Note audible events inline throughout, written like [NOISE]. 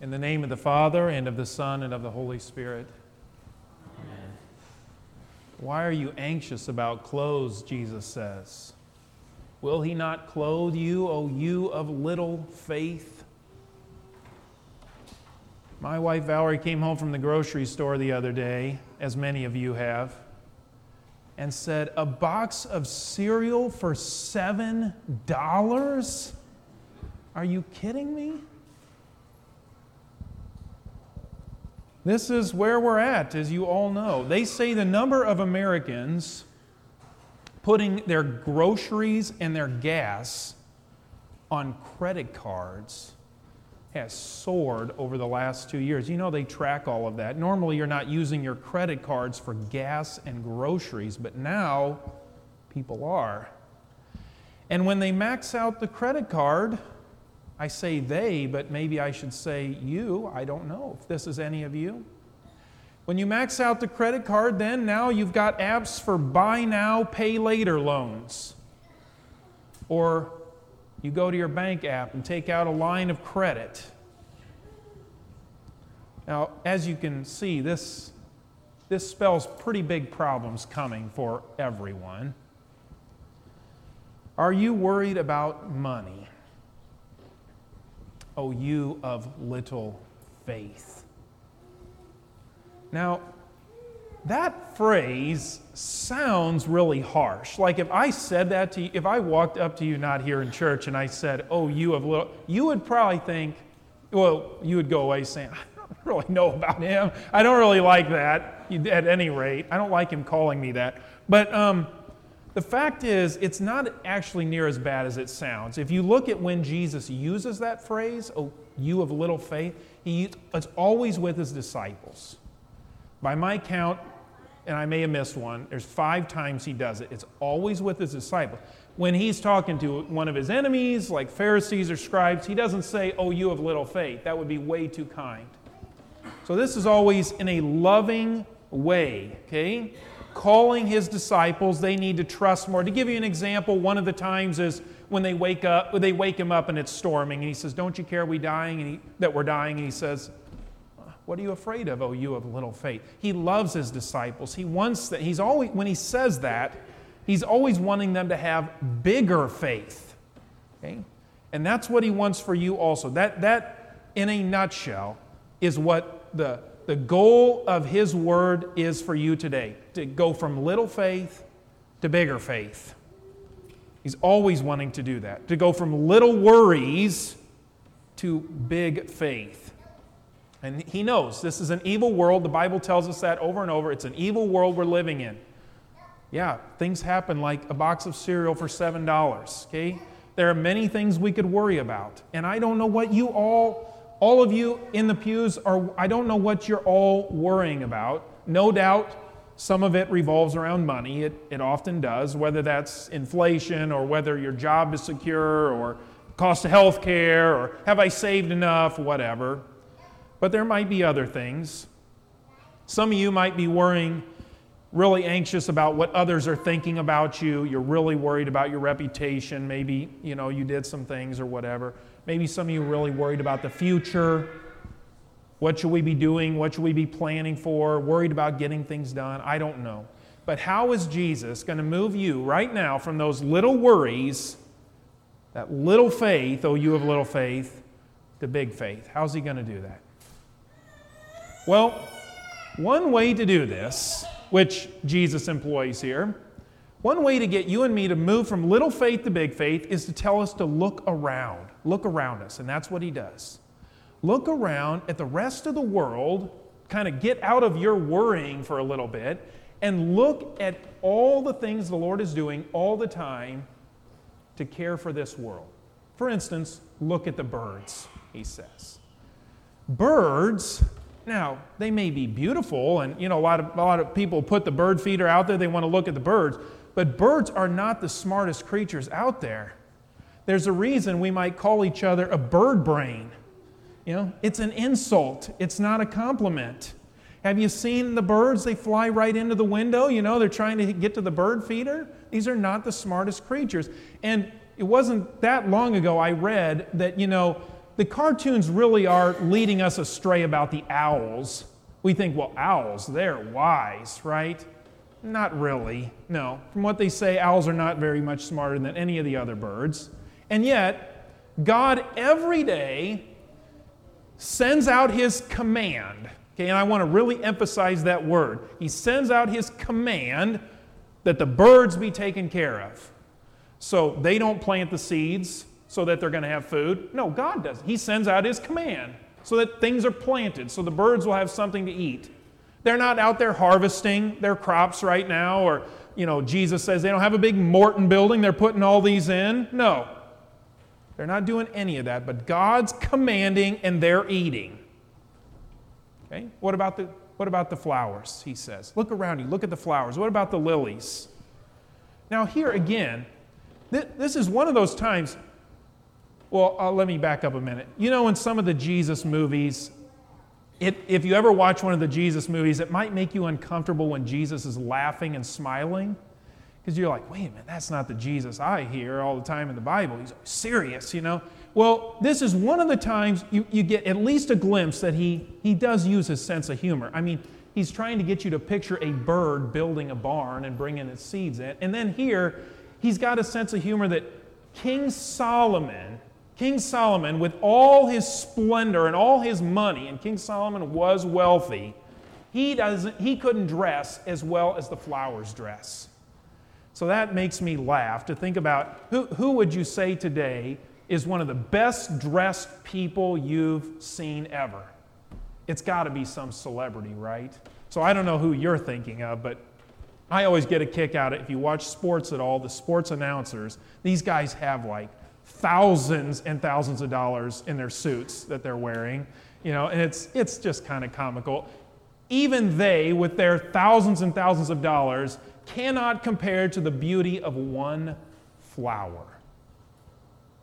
In the name of the Father, and of the Son, and of the Holy Spirit. Amen. Why are you anxious about clothes? Jesus says. Will he not clothe you, O you of little faith? My wife Valerie came home from the grocery store the other day, as many of you have, and said, A box of cereal for $7? Are you kidding me? This is where we're at, as you all know. They say the number of Americans putting their groceries and their gas on credit cards has soared over the last two years. You know, they track all of that. Normally, you're not using your credit cards for gas and groceries, but now people are. And when they max out the credit card, I say they, but maybe I should say you. I don't know if this is any of you. When you max out the credit card, then now you've got apps for buy now, pay later loans. Or you go to your bank app and take out a line of credit. Now, as you can see, this, this spells pretty big problems coming for everyone. Are you worried about money? O you of little faith. Now, that phrase sounds really harsh. Like if I said that to you, if I walked up to you not here in church and I said, Oh, you of little, you would probably think, well, you would go away saying, [LAUGHS] I don't really know about him. I don't really like that at any rate. I don't like him calling me that. But um, the fact is, it's not actually near as bad as it sounds. If you look at when Jesus uses that phrase, oh, you of little faith, he, it's always with his disciples. By my count, and I may have missed one, there's five times he does it. It's always with his disciples. When he's talking to one of his enemies, like Pharisees or scribes, he doesn't say, oh, you of little faith. That would be way too kind. So this is always in a loving way, okay? Calling his disciples they need to trust more. To give you an example, one of the times is when they wake up, they wake him up and it's storming, and he says, "Don't you care we dying?" And he, that we're dying, and he says, "What are you afraid of, oh you of little faith?" He loves his disciples. He wants that. He's always when he says that, he's always wanting them to have bigger faith. Okay, and that's what he wants for you also. That that, in a nutshell, is what the the goal of His Word is for you today to go from little faith to bigger faith. He's always wanting to do that, to go from little worries to big faith. And He knows this is an evil world. The Bible tells us that over and over. It's an evil world we're living in. Yeah, things happen like a box of cereal for $7, okay? There are many things we could worry about. And I don't know what you all all of you in the pews are, I don't know what you're all worrying about. No doubt some of it revolves around money. It, it often does, whether that's inflation or whether your job is secure or cost of health care or have I saved enough, whatever. But there might be other things. Some of you might be worrying, really anxious about what others are thinking about you. You're really worried about your reputation. Maybe, you know, you did some things or whatever. Maybe some of you are really worried about the future. What should we be doing? What should we be planning for? Worried about getting things done? I don't know. But how is Jesus going to move you right now from those little worries, that little faith, oh, you have little faith, to big faith? How's he going to do that? Well, one way to do this, which Jesus employs here, one way to get you and me to move from little faith to big faith is to tell us to look around. Look around us. And that's what he does. Look around at the rest of the world, kind of get out of your worrying for a little bit, and look at all the things the Lord is doing all the time to care for this world. For instance, look at the birds, he says. Birds, now, they may be beautiful, and you know, a lot of, a lot of people put the bird feeder out there, they want to look at the birds. But birds are not the smartest creatures out there. There's a reason we might call each other a bird brain. You know, it's an insult, it's not a compliment. Have you seen the birds? They fly right into the window. You know, they're trying to get to the bird feeder. These are not the smartest creatures. And it wasn't that long ago I read that, you know, the cartoons really are leading us astray about the owls. We think, well, owls, they're wise, right? Not really. No. From what they say, owls are not very much smarter than any of the other birds. And yet, God every day sends out his command. Okay, and I want to really emphasize that word. He sends out his command that the birds be taken care of. So they don't plant the seeds so that they're going to have food. No, God doesn't. He sends out his command so that things are planted, so the birds will have something to eat. They're not out there harvesting their crops right now, or, you know, Jesus says they don't have a big Morton building, they're putting all these in. No. They're not doing any of that, but God's commanding and they're eating. Okay? What about the what about the flowers? He says. Look around you. Look at the flowers. What about the lilies? Now, here again, th- this is one of those times. Well, uh, let me back up a minute. You know, in some of the Jesus movies, it, if you ever watch one of the Jesus movies, it might make you uncomfortable when Jesus is laughing and smiling. Because you're like, wait a minute, that's not the Jesus I hear all the time in the Bible. He's serious, you know? Well, this is one of the times you, you get at least a glimpse that he, he does use his sense of humor. I mean, he's trying to get you to picture a bird building a barn and bringing its seeds in. And then here, he's got a sense of humor that King Solomon King Solomon, with all his splendor and all his money, and King Solomon was wealthy, he, doesn't, he couldn't dress as well as the flowers dress. So that makes me laugh to think about who, who would you say today is one of the best dressed people you've seen ever? It's got to be some celebrity, right? So I don't know who you're thinking of, but I always get a kick out of it. If you watch sports at all, the sports announcers, these guys have like thousands and thousands of dollars in their suits that they're wearing, you know, and it's, it's just kind of comical. Even they, with their thousands and thousands of dollars, cannot compare to the beauty of one flower,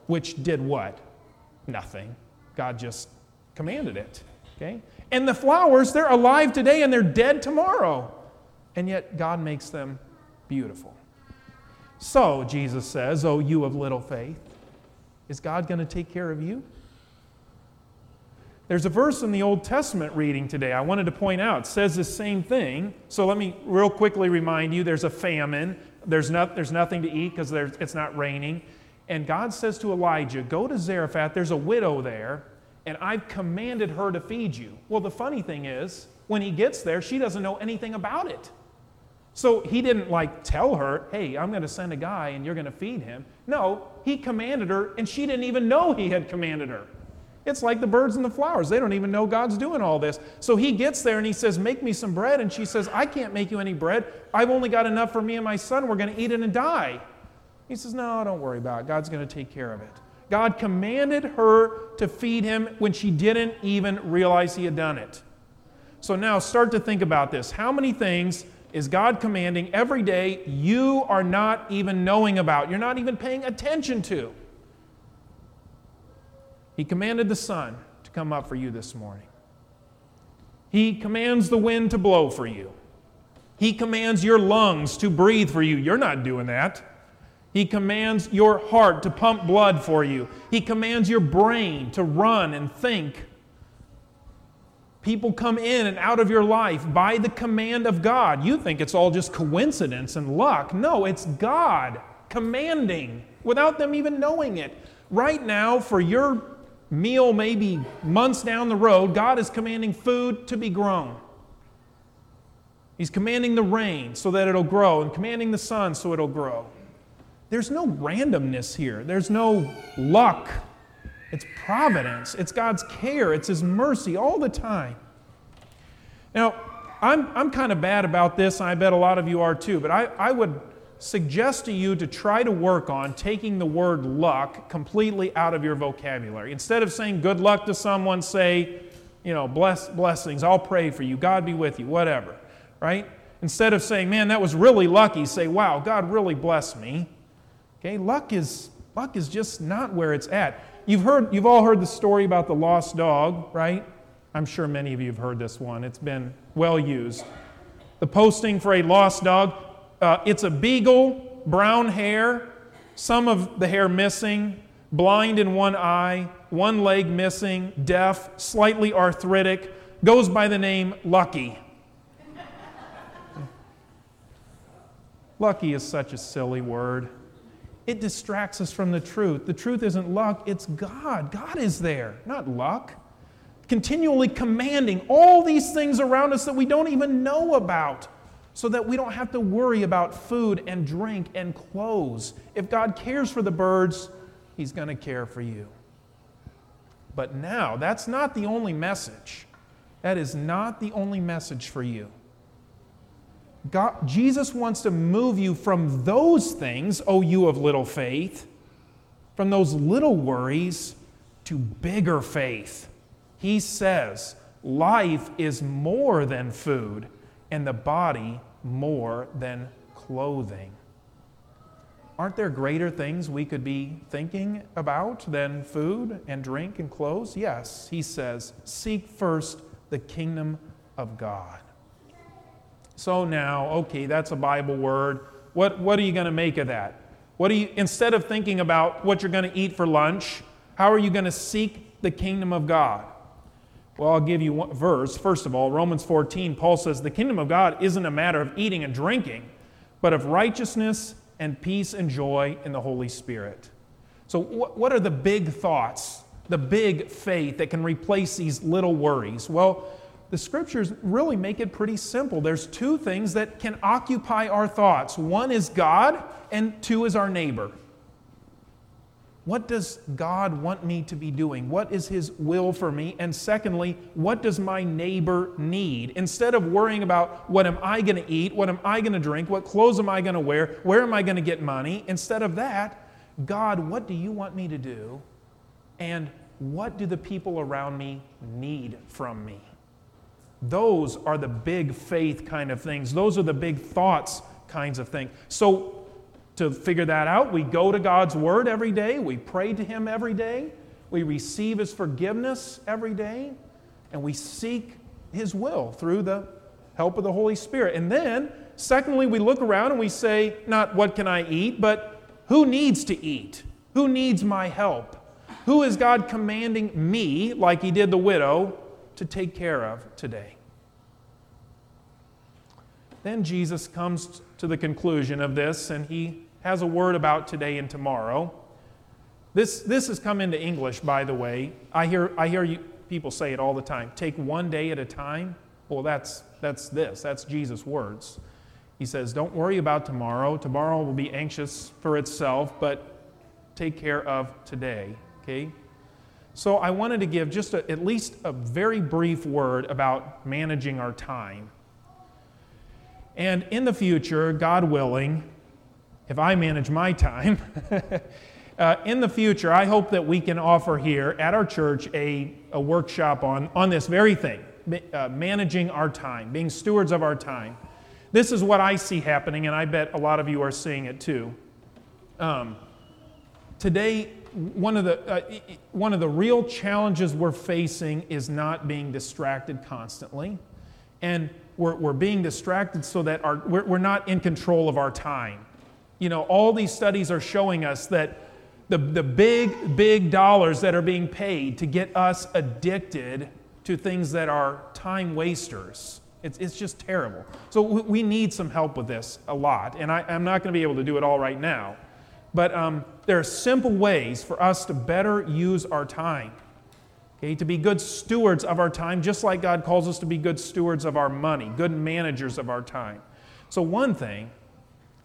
which did what? Nothing. God just commanded it, okay? And the flowers, they're alive today and they're dead tomorrow. And yet God makes them beautiful. So, Jesus says, Oh, you of little faith. Is God going to take care of you? There's a verse in the Old Testament reading today I wanted to point out. It says the same thing. So let me real quickly remind you there's a famine. There's, not, there's nothing to eat because it's not raining. And God says to Elijah, Go to Zarephath. There's a widow there, and I've commanded her to feed you. Well, the funny thing is, when he gets there, she doesn't know anything about it. So he didn't like tell her, hey, I'm going to send a guy and you're going to feed him. No, he commanded her and she didn't even know he had commanded her. It's like the birds and the flowers. They don't even know God's doing all this. So he gets there and he says, Make me some bread. And she says, I can't make you any bread. I've only got enough for me and my son. We're going to eat it and die. He says, No, don't worry about it. God's going to take care of it. God commanded her to feed him when she didn't even realize he had done it. So now start to think about this. How many things is God commanding every day you are not even knowing about, you're not even paying attention to. He commanded the sun to come up for you this morning. He commands the wind to blow for you. He commands your lungs to breathe for you. You're not doing that. He commands your heart to pump blood for you. He commands your brain to run and think People come in and out of your life by the command of God. You think it's all just coincidence and luck. No, it's God commanding without them even knowing it. Right now, for your meal, maybe months down the road, God is commanding food to be grown. He's commanding the rain so that it'll grow and commanding the sun so it'll grow. There's no randomness here, there's no luck it's providence, it's God's care, it's His mercy all the time. Now, I'm, I'm kind of bad about this, and I bet a lot of you are too, but I, I would suggest to you to try to work on taking the word luck completely out of your vocabulary. Instead of saying good luck to someone, say, you know, bless, blessings, I'll pray for you, God be with you, whatever, right? Instead of saying, man, that was really lucky, say, wow, God really blessed me. Okay, luck is, luck is just not where it's at. You've, heard, you've all heard the story about the lost dog, right? I'm sure many of you have heard this one. It's been well used. The posting for a lost dog uh, it's a beagle, brown hair, some of the hair missing, blind in one eye, one leg missing, deaf, slightly arthritic, goes by the name Lucky. Lucky is such a silly word. It distracts us from the truth. The truth isn't luck, it's God. God is there, not luck. Continually commanding all these things around us that we don't even know about so that we don't have to worry about food and drink and clothes. If God cares for the birds, He's going to care for you. But now, that's not the only message. That is not the only message for you. God, Jesus wants to move you from those things, oh, you of little faith, from those little worries to bigger faith. He says, life is more than food, and the body more than clothing. Aren't there greater things we could be thinking about than food and drink and clothes? Yes, he says, seek first the kingdom of God. So now, okay, that's a Bible word. What, what are you going to make of that? What are you, instead of thinking about what you're going to eat for lunch, how are you going to seek the kingdom of God? Well, I'll give you one verse. First of all, Romans 14, Paul says, The kingdom of God isn't a matter of eating and drinking, but of righteousness and peace and joy in the Holy Spirit. So, what are the big thoughts, the big faith that can replace these little worries? Well, the scriptures really make it pretty simple. There's two things that can occupy our thoughts one is God, and two is our neighbor. What does God want me to be doing? What is His will for me? And secondly, what does my neighbor need? Instead of worrying about what am I going to eat, what am I going to drink, what clothes am I going to wear, where am I going to get money, instead of that, God, what do you want me to do? And what do the people around me need from me? Those are the big faith kind of things. Those are the big thoughts kinds of things. So, to figure that out, we go to God's Word every day, we pray to Him every day, we receive His forgiveness every day, and we seek His will through the help of the Holy Spirit. And then, secondly, we look around and we say, not what can I eat, but who needs to eat? Who needs my help? Who is God commanding me, like He did the widow, to take care of today. Then Jesus comes to the conclusion of this and he has a word about today and tomorrow. This, this has come into English, by the way. I hear, I hear you, people say it all the time take one day at a time. Well, that's, that's this, that's Jesus' words. He says, Don't worry about tomorrow. Tomorrow will be anxious for itself, but take care of today. Okay? So I wanted to give just a, at least a very brief word about managing our time. And in the future, God willing, if I manage my time, [LAUGHS] uh, in the future, I hope that we can offer here at our church a, a workshop on, on this very thing uh, managing our time, being stewards of our time. This is what I see happening, and I bet a lot of you are seeing it too. Um, today, one of the, uh, one of the real challenges we're facing is not being distracted constantly. And we're, we're being distracted so that our, we're, we're not in control of our time. You know, all these studies are showing us that the, the big, big dollars that are being paid to get us addicted to things that are time wasters. It's, it's just terrible. So we need some help with this a lot. And I, I'm not going to be able to do it all right now. But um, there are simple ways for us to better use our time. Okay, to be good stewards of our time, just like God calls us to be good stewards of our money, good managers of our time. So, one thing,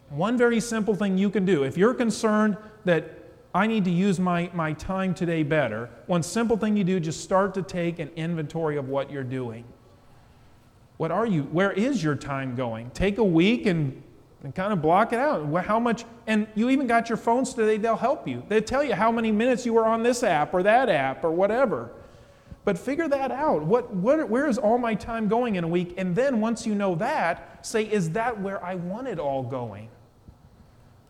one very simple thing you can do, if you're concerned that I need to use my, my time today better, one simple thing you do, just start to take an inventory of what you're doing. What are you, where is your time going? Take a week and and kind of block it out. How much, and you even got your phones today, they'll help you. They tell you how many minutes you were on this app or that app or whatever. But figure that out. What, what, where is all my time going in a week? And then once you know that, say, is that where I want it all going?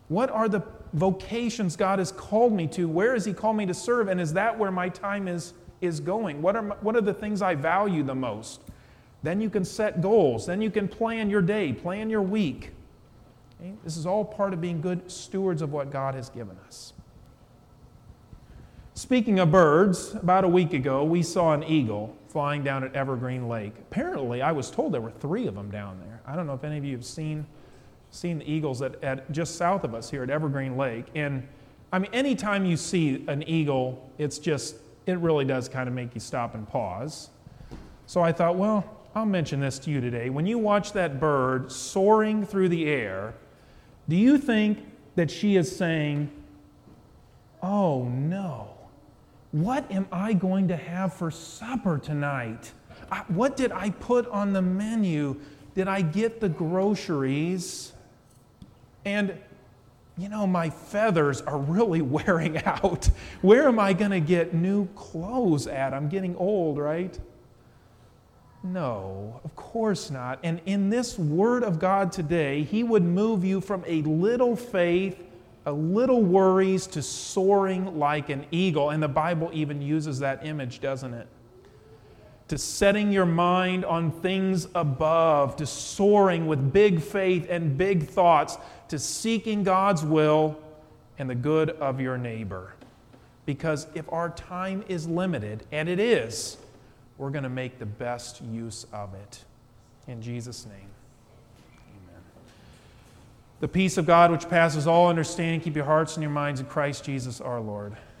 What are the vocations God has called me to? Where has He called me to serve? And is that where my time is, is going? What are, my, what are the things I value the most? Then you can set goals. Then you can plan your day, plan your week. This is all part of being good stewards of what God has given us. Speaking of birds, about a week ago, we saw an eagle flying down at Evergreen Lake. Apparently, I was told there were three of them down there. I don't know if any of you have seen, seen the eagles at, at just south of us here at Evergreen Lake. And I mean, anytime you see an eagle, it's just, it really does kind of make you stop and pause. So I thought, well, I'll mention this to you today. When you watch that bird soaring through the air, do you think that she is saying, Oh no, what am I going to have for supper tonight? What did I put on the menu? Did I get the groceries? And, you know, my feathers are really [LAUGHS] wearing out. Where am I going to get new clothes at? I'm getting old, right? No, of course not. And in this Word of God today, He would move you from a little faith a little worries to soaring like an eagle. And the Bible even uses that image, doesn't it? To setting your mind on things above, to soaring with big faith and big thoughts, to seeking God's will and the good of your neighbor. Because if our time is limited, and it is, we're going to make the best use of it. In Jesus' name. Amen. The peace of God, which passes all understanding, keep your hearts and your minds in Christ Jesus our Lord.